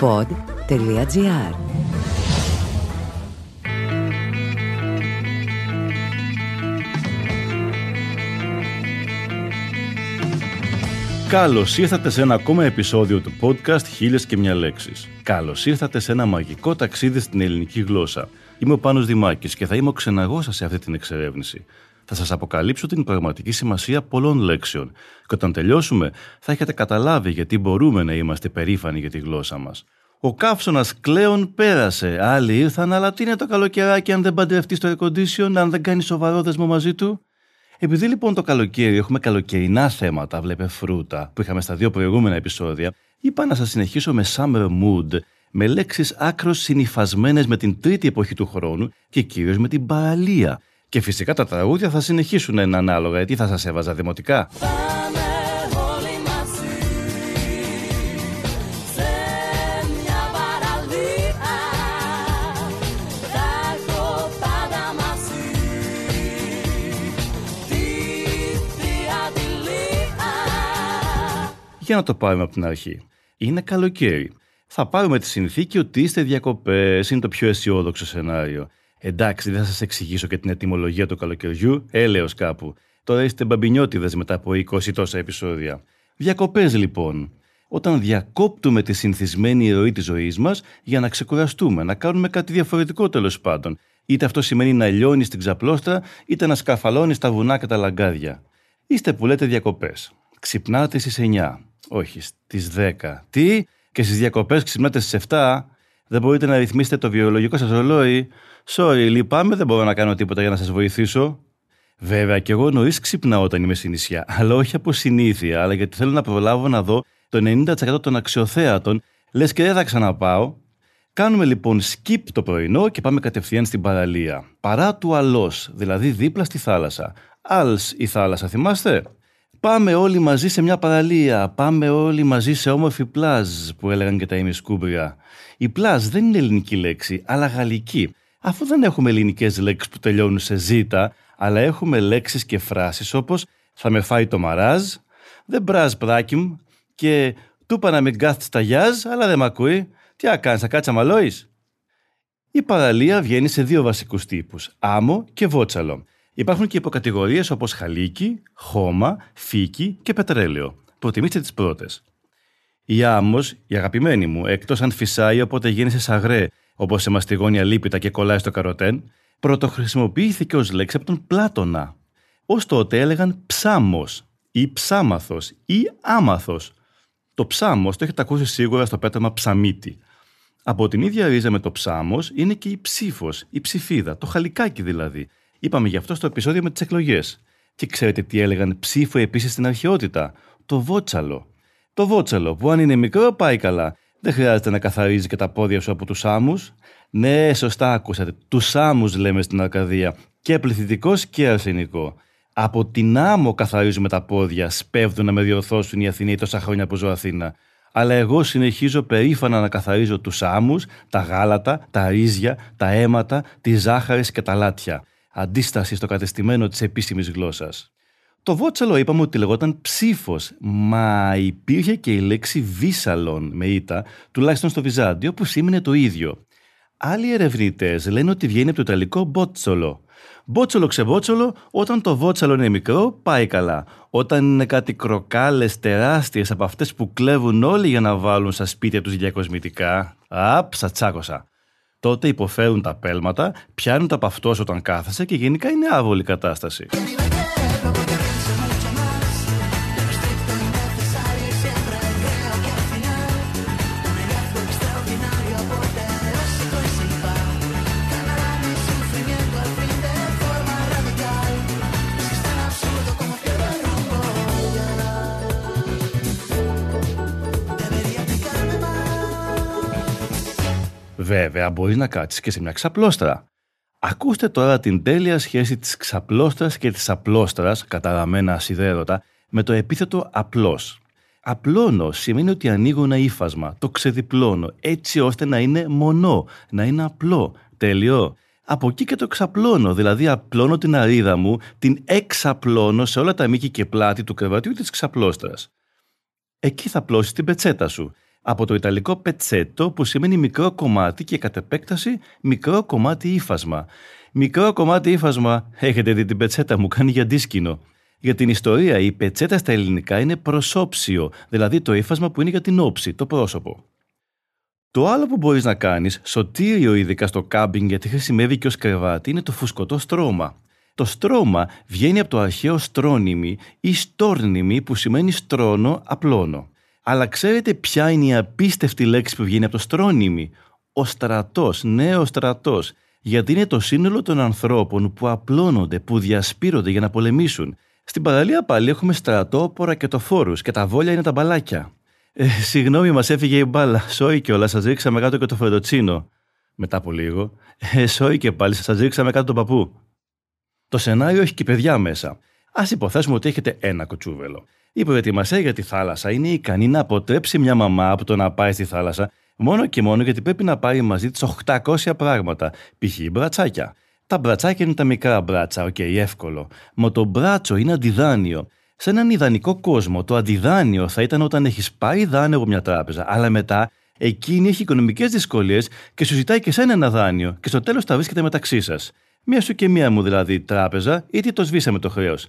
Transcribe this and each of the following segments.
pod.gr Καλώς ήρθατε σε ένα ακόμα επεισόδιο του podcast Χίλιες και μια λέξη. Καλώς ήρθατε σε ένα μαγικό ταξίδι στην ελληνική γλώσσα. Είμαι ο Πάνος Δημάκης και θα είμαι ο ξεναγός σας σε αυτή την εξερεύνηση. Θα σας αποκαλύψω την πραγματική σημασία πολλών λέξεων. Και όταν τελειώσουμε, θα έχετε καταλάβει γιατί μπορούμε να είμαστε περήφανοι για τη γλώσσα μας. Ο καύσωνας κλέον πέρασε. Άλλοι ήρθαν, αλλά τι είναι το καλοκαιράκι αν δεν παντρευτεί στο air condition, αν δεν κάνει σοβαρό δεσμό μαζί του; Επειδή λοιπόν το καλοκαίρι έχουμε καλοκαιρινά θέματα, βλέπε φρούτα, που είχαμε στα δύο προηγούμενα επεισόδια, είπα να σας συνεχίσω με summer mood, με λέξεις άκρος συνυφασμένες με την τρίτη εποχή του χρόνου και κυρίως με την παραλία. Και φυσικά τα τραγούδια θα συνεχίσουν ένα ανάλογα, γιατί θα σας έβαζα δημοτικά. Για να το πάρουμε από την αρχή. Είναι καλοκαίρι. Θα πάρουμε τη συνθήκη ότι είστε διακοπές. Είναι το πιο αισιόδοξο σενάριο. Εντάξει, δεν θα σας εξηγήσω και την ετοιμολογία του καλοκαιριού, έλεος κάπου. Τώρα είστε μπαμπινιώτιδες μετά από 20 τόσα επεισόδια. Διακοπές λοιπόν. Όταν διακόπτουμε τη συνηθισμένη ροή της ζωής μας για να ξεκουραστούμε, να κάνουμε κάτι διαφορετικό τέλος πάντων. Είτε αυτό σημαίνει να λιώνεις στην ξαπλώστα, είτε να σκαφαλώνεις τα βουνά και τα λαγκάδια. Είστε που λέτε διακοπές. Ξυπνάτε στις 9. Όχι, στις 10. Τι, και στις διακοπές ξυπνάτε στις 7. Δεν μπορείτε να ρυθμίσετε το βιολογικό σας ρολόι. Sorry, λυπάμαι, δεν μπορώ να κάνω τίποτα για να σας βοηθήσω. Βέβαια, και εγώ νωρίς ξυπνάω όταν είμαι στη νησιά, αλλά όχι από συνήθεια, αλλά γιατί θέλω να προλάβω να δω το 90% των αξιοθέατων, λες και δεν θα ξαναπάω. Κάνουμε λοιπόν skip το πρωινό και πάμε κατευθείαν στην παραλία. Παρά του αλός, δηλαδή δίπλα στη θάλασσα. Αλ η θάλασσα, θυμάστε; Πάμε όλοι μαζί σε μια παραλία. Πάμε όλοι μαζί σε όμορφη πλάζ που έλεγαν και τα ημισκούμπρια. Η πλάζ δεν είναι ελληνική λέξη, αλλά γαλλική. Αφού δεν έχουμε ελληνικές λέξεις που τελειώνουν σε ζήτα, αλλά έχουμε λέξεις και φράσεις όπως θα με φάει το μαράζ, δεν μπράζ πράκιμ και του είπα να μην κάθεται στα γιάζ, αλλά δεν με ακούει. Τι να κάνεις, θα κάτσει αμαλόη. Η παραλία βγαίνει σε δύο βασικούς τύπους, άμμο και βότσαλο. Υπάρχουν και υποκατηγορίες όπως χαλίκι, χώμα, φύκι και πετρέλαιο. Προτιμήστε τις πρώτες. Η άμμος, η αγαπημένη μου, εκτός αν φυσάει όποτε γίνει σε σαγρέ, όπως σε μαστιγόνια λίπητα και κολλάει στο καροτέν, πρωτοχρησιμοποιήθηκε ως λέξη από τον Πλάτωνα. Ω τότε έλεγαν ψάμος ή ψάμαθος ή άμαθος. Το ψάμος το έχετε ακούσει σίγουρα στο πέταμα ψαμίτη. Από την ίδια ρίζα με το ψάμος είναι και η ψήφος, η ψηφίδα, το χαλικάκι δηλαδή, Είπαμε γι' αυτό στο επεισόδιο με τις εκλογές. Και ξέρετε τι έλεγαν ψήφο επίσης στην αρχαιότητα; Το βότσαλο. Το βότσαλο που αν είναι μικρό πάει καλά. Δεν χρειάζεται να καθαρίζει και τα πόδια σου από τους άμμους. Ναι, σωστά ακούσατε. Τους άμμους λέμε στην Αρκαδία. Και πληθυντικός και αρσενικό. Από την άμμο καθαρίζουμε τα πόδια. Σπέβδουν να με διορθώσουν οι Αθηναίοι τόσα χρόνια που ζω Αθήνα. Αλλά εγώ συνεχίζω περήφανα να καθαρίζω τους άμμους, τα γάλατα, τα ρύζια, τα αίματα, τις ζάχαρες και τα λάτια αντίσταση στο κατεστημένο της επίσημης γλώσσας. Το βότσαλο είπαμε ότι λεγόταν ψήφος, μα υπήρχε και η λέξη βίσαλον με ήττα, τουλάχιστον στο Βυζάντιο, που σήμαινε το ίδιο. Άλλοι ερευνητές λένε ότι βγαίνει από το ιταλικό μπότσολο. Μπότσολο ξεβότσολο, όταν το βότσαλο είναι μικρό, πάει καλά. Όταν είναι κάτι κροκάλες τεράστιες από αυτές που κλέβουν όλοι για να βάλουν στα σπίτια τους διακοσμητικά. Απ, τσάκωσα τότε υποφέρουν τα πέλματα, πιάνουν τα παυτός όταν κάθεσαι και γενικά είναι άβολη κατάσταση. Βέβαια, μπορείς να κάτσεις και σε μια ξαπλώστρα. Ακούστε τώρα την τέλεια σχέση της ξαπλώστρας και της απλώστρας, καταραμένα ασυδέρωτα, με το επίθετο απλό. Απλώνω σημαίνει ότι ανοίγω ένα ύφασμα, το ξεδιπλώνω, έτσι ώστε να είναι μονό, να είναι απλό. Τέλειο. Από εκεί και το ξαπλώνω, δηλαδή απλώνω την αρίδα μου, την εξαπλώνω σε όλα τα μήκη και πλάτη του κρεβατιού της ξαπλώστρας. Εκεί θα πλώσεις την πετσέτα σου. Από το ιταλικό πετσέτο που σημαίνει μικρό κομμάτι και κατ' επέκταση μικρό κομμάτι ύφασμα. Μικρό κομμάτι ύφασμα, έχετε δει την πετσέτα μου, κάνει για δίσκινο. Για την ιστορία, η πετσέτα στα ελληνικά είναι προσώψιο, δηλαδή το ύφασμα που είναι για την όψη, το πρόσωπο. Το άλλο που μπορείς να κάνεις, σωτήριο ειδικά στο κάμπινγκ γιατί χρησιμεύει και ως κρεβάτι, είναι το φουσκωτό στρώμα. Το στρώμα βγαίνει από το αρχαίο στρώνιμη ή στόρνιμη που σημαίνει στρώνο, απλώνο. Αλλά ξέρετε ποια είναι η απίστευτη λέξη που βγαίνει από το στρώνιμη. Ο στρατός, ναι ο στρατός. Γιατί είναι το σύνολο των ανθρώπων που απλώνονται, που διασπείρονται για να πολεμήσουν. Στην παραλία πάλι έχουμε στρατόπορα και το φόρους και τα βόλια είναι τα μπαλάκια. Ε, συγγνώμη, μας έφυγε η μπάλα. Σόι και όλα, σας ρίξαμε κάτω και το φερδοτσίνο. Μετά από λίγο. Ε, σόι και πάλι, σας ρίξαμε κάτω τον παππού. Το σενάριο έχει και παιδιά μέσα. Ας υποθέσουμε ότι έχετε ένα κοτσούβελο. Η προετοιμασία για τη θάλασσα είναι ικανή να αποτρέψει μια μαμά από το να πάει στη θάλασσα μόνο και μόνο γιατί πρέπει να πάρει μαζί της 800 πράγματα, π.χ. μπρατσάκια. Τα μπρατσάκια είναι τα μικρά μπράτσα, ok, okay, εύκολο. Μα το μπράτσο είναι αντιδάνειο. Σε έναν ιδανικό κόσμο, το αντιδάνειο θα ήταν όταν έχεις πάρει δάνειο από μια τράπεζα, αλλά μετά εκείνη έχει οικονομικές δυσκολίες και σου ζητάει και σένα ένα δάνειο και στο τέλος τα βρίσκεται μεταξύ σας. Μία σου και μία μου δηλαδή τράπεζα, είτε το σβήσαμε το χρέος.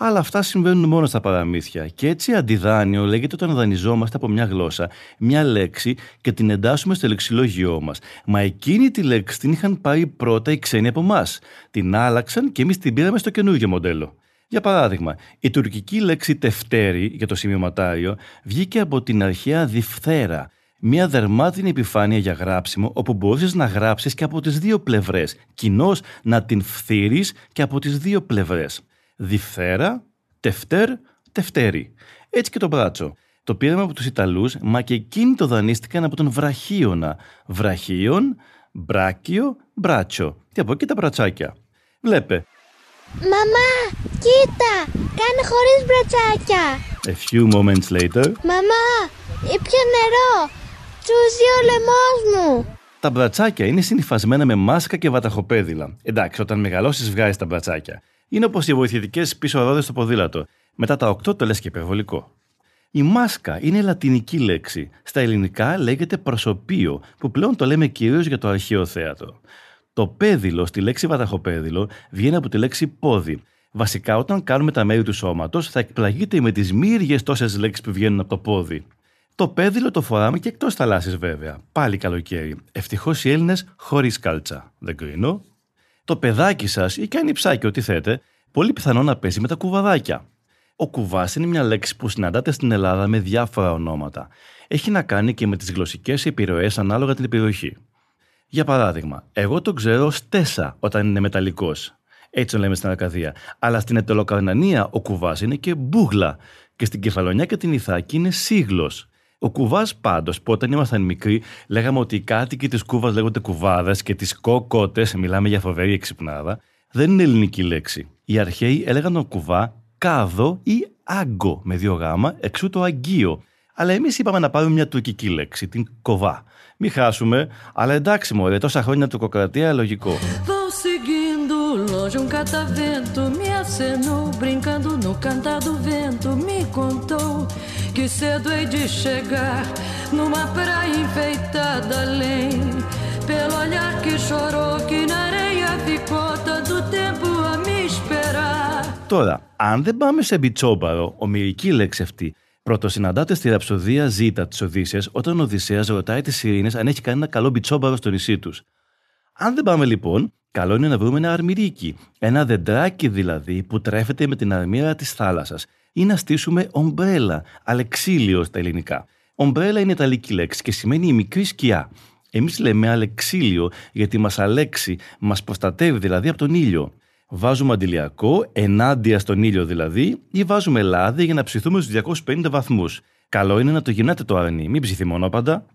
Αλλά αυτά συμβαίνουν μόνο στα παραμύθια. Και έτσι αντιδάνειο λέγεται όταν δανειζόμαστε από μια γλώσσα, μια λέξη και την εντάσσουμε στο λεξιλόγιό μας. Μα εκείνη τη λέξη την είχαν πάρει πρώτα οι ξένοι από εμάς. Την άλλαξαν και εμείς την πήραμε στο καινούργιο μοντέλο. Για παράδειγμα, η τουρκική λέξη τευτέρι για το σημειωματάριο βγήκε από την αρχαία διφθέρα, μια δερμάτινη επιφάνεια για γράψιμο όπου μπορούσες να γράψεις και από τις δύο πλευρές, κοινώς να την φθείρεις και από τις δύο πλευρές. Διφθέρα, τευτέρ, τευτέρι. Έτσι και το μπράτσο. Το πήραμε από τους Ιταλούς, μα και εκείνοι το δανείστηκαν από τον βραχίωνα. Βραχίον, μπράκιο, μπράτσο. Και από εκεί τα μπρατσάκια. Βλέπε, Μαμά, κοίτα, κάνε χωρίς μπρατσάκια. A few moments later. Μαμά, ήπια νερό. Τσούζει ο λαιμός μου. Τα μπρατσάκια είναι συνυφασμένα με μάσκα και βαταχοπέδιλα. Εντάξει, όταν μεγαλώσεις, βγάζεις τα μπρατσάκια. Είναι όπως οι βοηθητικές πίσω ρόδε στο ποδήλατο. Μετά τα 8 το λες και υπερβολικό. Η μάσκα είναι λατινική λέξη. Στα ελληνικά λέγεται προσωπείο, που πλέον το λέμε κυρίως για το αρχαίο θέατρο. Το πέδιλο στη λέξη βαταχοπέδιλο βγαίνει από τη λέξη πόδι. Βασικά, όταν κάνουμε τα μέρη του σώματος, θα εκπλαγείτε με τις μύριε τόσες λέξεις που βγαίνουν από το πόδι. Το πέδιλο το φοράμε και εκτός θαλάσσης, βέβαια. Πάλι καλοκαίρι. Ευτυχώς οι Έλληνες χωρίς κάλτσα. Δεν κρίνω. Το παιδάκι σας ή και αν υψάκι, ό,τι θέτε, πολύ πιθανό να παίζει με τα κουβαδάκια. Ο κουβάς είναι μια λέξη που συναντάται στην Ελλάδα με διάφορα ονόματα. Έχει να κάνει και με τις γλωσσικές επιρροές ανάλογα την περιοχή. Για παράδειγμα, εγώ το ξέρω ως τέσα όταν είναι μεταλλικός. Έτσι το λέμε στην Αρκαδία. Αλλά στην Ετωλοκαρνανία ο κουβάς είναι και μπούγλα. Και στην Κεφαλονιά και την Ιθάκη είναι σύγλο. Ο κουβάς πάντως, που όταν ήμασταν μικροί, λέγαμε ότι οι κάτοικοι της Κούβας λέγονται κουβάδες και τις κοκότες, μιλάμε για φοβερή εξυπνάδα, δεν είναι ελληνική λέξη. Οι αρχαίοι έλεγαν τον κουβά κάδο ή άγκο με δύο γάμα, εξού το αγκείο. Αλλά εμείς είπαμε να πάρουμε μια τουρκική λέξη, την κοβά. Μην χάσουμε, αλλά εντάξει μωρέ, τόσα χρόνια τουρκοκρατία, λογικό. longe um catavento me acenou, brincando no cantar do vento, me contou que cedo hei de chegar numa praia enfeitada além. Pelo olhar que chorou, que na areia ficou tanto tempo a me esperar. Τώρα, αν δεν πάμε σε μπιτσόμπαρο, ομηρική λέξη αυτή, Πρωτοσυναντάται στη ραψοδία Ζήτα της Οδύσσειας όταν ο Οδυσσέας ρωτάει τις Σειρήνες αν έχει κάνει ένα καλό μπιτσόμπαρο στο νησί τους. Αν δεν πάμε λοιπόν, καλό είναι να βρούμε ένα αρμυρίκι, ένα δεντράκι δηλαδή που τρέφεται με την αρμύρα της θάλασσας, ή να στήσουμε ομπρέλα, αλεξίλιο στα ελληνικά. Ομπρέλα είναι ιταλική λέξη και σημαίνει η μικρή σκιά. Εμείς λέμε αλεξίλιο γιατί μας αλέξει, μας προστατεύει δηλαδή από τον ήλιο. Βάζουμε αντιλιακό, ενάντια στον ήλιο δηλαδή, ή βάζουμε λάδι για να ψηθούμε στους 250 βαθμούς. Καλό είναι να το γυρνάτε το αρνί, μην ψηθεί πάντα.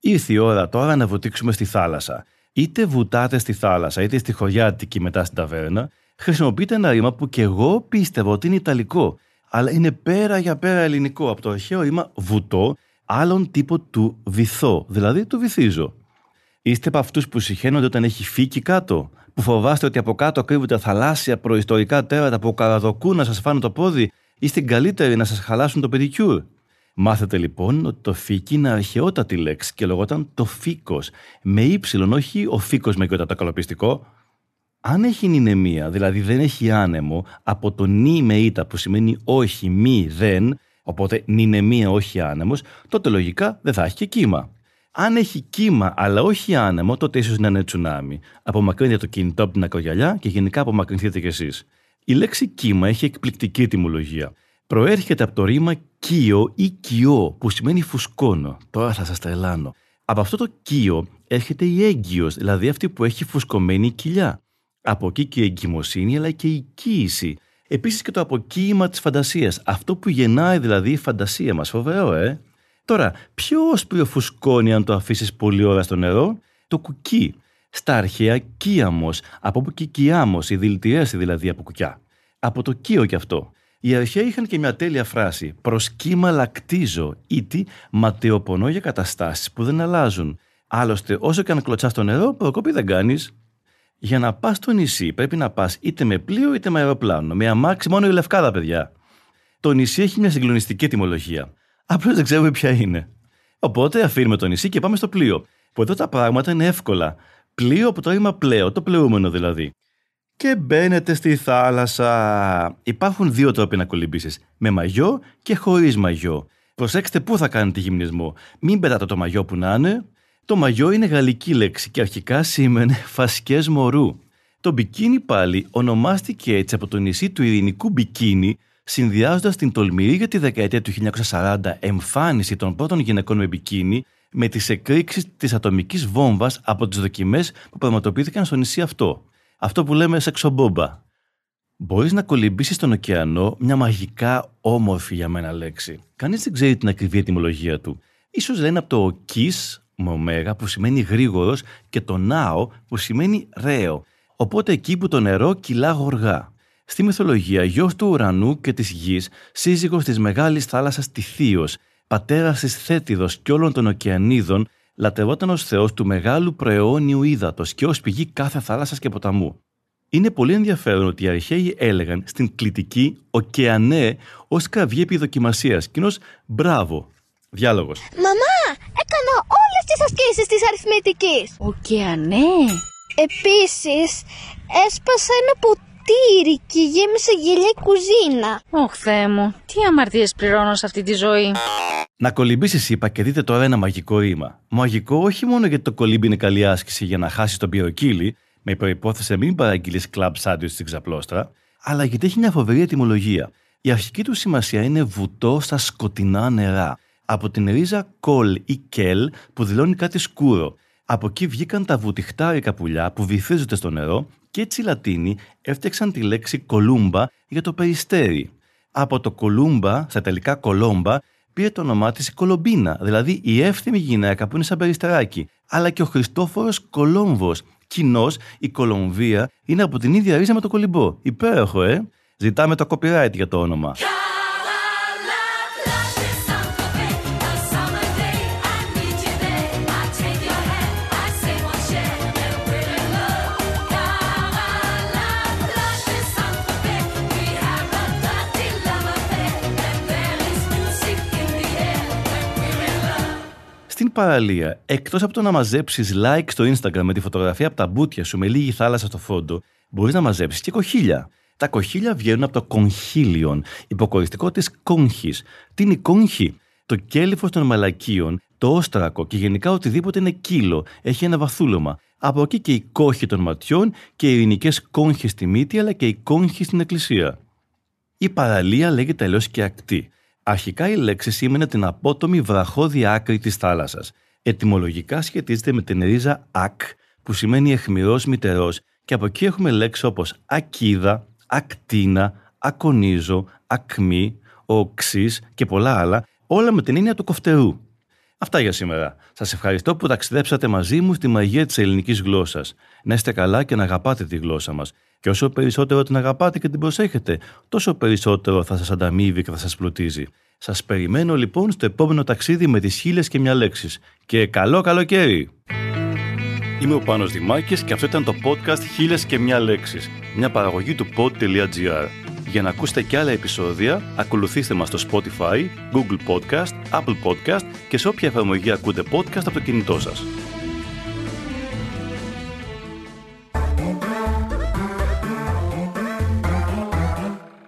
Ήρθε η ώρα τώρα να βουτήξουμε στη θάλασσα. Είτε βουτάτε στη θάλασσα, είτε στη χωριάτικη μετά στην ταβέρνα, χρησιμοποιείτε ένα ρήμα που και εγώ πίστευα ότι είναι ιταλικό, αλλά είναι πέρα για πέρα ελληνικό από το αρχαίο ρήμα βουτό, άλλον τύπο του βυθό, δηλαδή του βυθίζω. Είστε από αυτούς που συχαίνονται όταν έχει φύκη κάτω, που φοβάστε ότι από κάτω κρύβονται θαλάσσια προϊστορικά τέρατα που καραδοκούν να σας φάνε το πόδι ή στην καλύτερη να σας χαλάσουν το παιδικιούρ. Μάθετε λοιπόν ότι το φύκι είναι αρχαιότατη λέξη και λογόταν το φύκος. Με ύψιλον, όχι ο φύκος με το καλοπιστικό. Αν έχει νηνεμία, δηλαδή δεν έχει άνεμο, από το νη με ήττα που σημαίνει όχι, μη, δεν, οπότε νηνεμία, όχι άνεμος, τότε λογικά δεν θα έχει και κύμα. Αν έχει κύμα αλλά όχι άνεμο, τότε ίσως να είναι τσουνάμι. Απομακρύνετε το κινητό από την ακρογιαλιά και γενικά απομακρυνθείτε κι εσείς. Η λέξη κύμα έχει εκπληκτική τιμολογία. Προέρχεται από το ρήμα κείο ή κοιό, που σημαίνει φουσκώνω. Τώρα θα σας τρελάνω. Από αυτό το κείο έρχεται η έγκυος, δηλαδή αυτή που έχει φουσκωμένη κοιλιά. Από εκεί και η εγκυμοσύνη, αλλά και η κοίηση. Επίσης και το αποκύημα της φαντασίας. Αυτό που γεννάει δηλαδή η φαντασία μας. Φοβερό, ε. Τώρα, ποιο όσπριο φουσκώνει αν το αφήσεις πολλή ώρα στο νερό, το κουκί. Στα αρχαία κύαμος, από όπου και κοιάμο, η δηλητηρίαση δηλαδή από κουκιά. Από το κείο κι αυτό. Οι αρχαίοι είχαν και μια τέλεια φράση. Προς κύμα λακτίζω, ήτι ματαιοπονώ για καταστάσεις που δεν αλλάζουν. Άλλωστε, όσο και αν κλωτσάς στο νερό, προκοπή δεν κάνεις. Για να πας στο νησί, πρέπει να πας είτε με πλοίο είτε με αεροπλάνο. Με αμάξι μόνο η λευκάδα, παιδιά. Το νησί έχει μια συγκλονιστική τιμολογία. Απλώς δεν ξέρουμε ποια είναι. Οπότε αφήνουμε το νησί και πάμε στο πλοίο. Που εδώ τα πράγματα είναι εύκολα. Πλοίο από το ρήμα πλέο, το πλεούμενο δηλαδή. Και μπαίνετε στη θάλασσα. Υπάρχουν δύο τρόποι να κολυμπήσεις. Με μαγιό και χωρίς μαγιό. Προσέξτε πού θα κάνετε γυμνισμό. Μην πετάτε το μαγιό που να είναι. Το μαγιό είναι γαλλική λέξη και αρχικά σήμαινε φασκές μωρού. Το μπικίνι πάλι ονομάστηκε έτσι από το νησί του ειρηνικού μπικίνι συνδυάζοντας την τολμηρή για τη δεκαετία του 1940 εμφάνιση των πρώτων γυναικών με μπικίνι με τις εκρήξεις της ατομικής βόμβας από τις δοκιμές που πραγματοποιήθηκαν στο νησί αυτό. Αυτό που λέμε σεξομπόμπα. Μπορείς να κολυμπήσεις στον ωκεανό μια μαγικά όμορφη για μένα λέξη. Κανείς δεν ξέρει την ακριβή ετοιμολογία του. σω λένε από το kiss με ωμέγα που σημαίνει γρήγορος και το νάο που σημαίνει ρέο. Οπότε εκεί που το νερό κυλά γοργά. Στη μυθολογία, γιος του ουρανού και της γης, σύζυγος της μεγάλης θάλασσας Τιθίω, πατέρας της Θέτιδος και όλων των ωκεανίδων, λατρευόταν ως Θεός του μεγάλου προαιώνιου ύδατος και ως πηγή κάθε θάλασσας και ποταμού. Είναι πολύ ενδιαφέρον ότι οι αρχαίοι έλεγαν στην κλητική ωκεανέ ως κραυγή επιδοκιμασίας. Κοινώ μπράβο. Διάλογος. Μαμά, έκανα όλε τι ασκήσει της αριθμητικής; Ωκεανέ. Επίσης, έσπασα ένα ποτήρι ποτήρι και γέμισε γελιά κουζίνα. Ωχ, Θεέ μου, τι αμαρτίες πληρώνω σε αυτή τη ζωή. Να κολυμπήσεις, είπα, και δείτε τώρα ένα μαγικό ρήμα. Μαγικό όχι μόνο γιατί το κολύμπι είναι καλή άσκηση για να χάσει τον πυροκύλι, με προπόθεση μην παραγγείλεις κλαμπ σάντουιτς στην ξαπλώστρα, αλλά γιατί έχει μια φοβερή ετοιμολογία. Η αρχική του σημασία είναι βουτό στα σκοτεινά νερά. Από την ρίζα κολ ή κελ που δηλώνει κάτι σκούρο. Από εκεί βγήκαν τα βουτυχτάρικα πουλιά που βυθίζονται στο νερό και έτσι οι Λατίνοι έφτιαξαν τη λέξη κολούμπα για το περιστέρι. Από το κολούμπα, στα τελικά κολόμπα, πήρε το όνομά της η Κολομπίνα, δηλαδή η εύθυμη γυναίκα που είναι σαν περιστεράκι. Αλλά και ο Χριστόφορος Κολόμβος. Κοινώ η Κολομβία είναι από την ίδια ρίζα με το κολυμπό. Υπέροχο, ε! Ζητάμε το copyright για το όνομα. Παραλία, εκτός από το να μαζέψεις like στο Instagram με τη φωτογραφία από τα μπούτια σου με λίγη θάλασσα στο φόντο, μπορείς να μαζέψεις και κοχύλια. Τα κοχύλια βγαίνουν από το κονχύλιον, υποκοριστικό της κόγχης. Τι είναι η κόγχη; Το κέλυφος των μαλακίων, το όστρακο και γενικά οτιδήποτε είναι κύλο, έχει ένα βαθούλωμα. Από εκεί και η κόχη των ματιών και οι ειρηνικές κόγχες στη μύτη αλλά και η κόγχη στην εκκλησία. Η παραλία λέγεται αλλιώς και ακτή. Αρχικά η λέξη σήμαινε την απότομη βραχώδη άκρη της θάλασσας. Ετυμολογικά σχετίζεται με την ρίζα «ακ» που σημαίνει εχμηρός μητερός και από εκεί έχουμε λέξεις όπως ακίδα, ακτίνα, ακονίζω, ακμή, οξύς και πολλά άλλα, όλα με την έννοια του κοφτερού. Αυτά για σήμερα. Σας ευχαριστώ που ταξιδέψατε μαζί μου στη μαγεία της ελληνικής γλώσσας. Να είστε καλά και να αγαπάτε τη γλώσσα μας. Και όσο περισσότερο την αγαπάτε και την προσέχετε, τόσο περισσότερο θα σας ανταμείβει και θα σας πλουτίζει. Σας περιμένω λοιπόν στο επόμενο ταξίδι με τις χίλιες και μια λέξεις. Και καλό καλοκαίρι! Είμαι ο Πάνος Δημάκης και αυτό ήταν το podcast «Χίλιες και μια λέξεις», μια παραγωγή του pod.gr. Για να ακούσετε και άλλα επεισόδια, ακολουθήστε μας στο Spotify, Google Podcast, Apple Podcast και σε όποια εφαρμογή ακούτε podcast από το κινητό σας.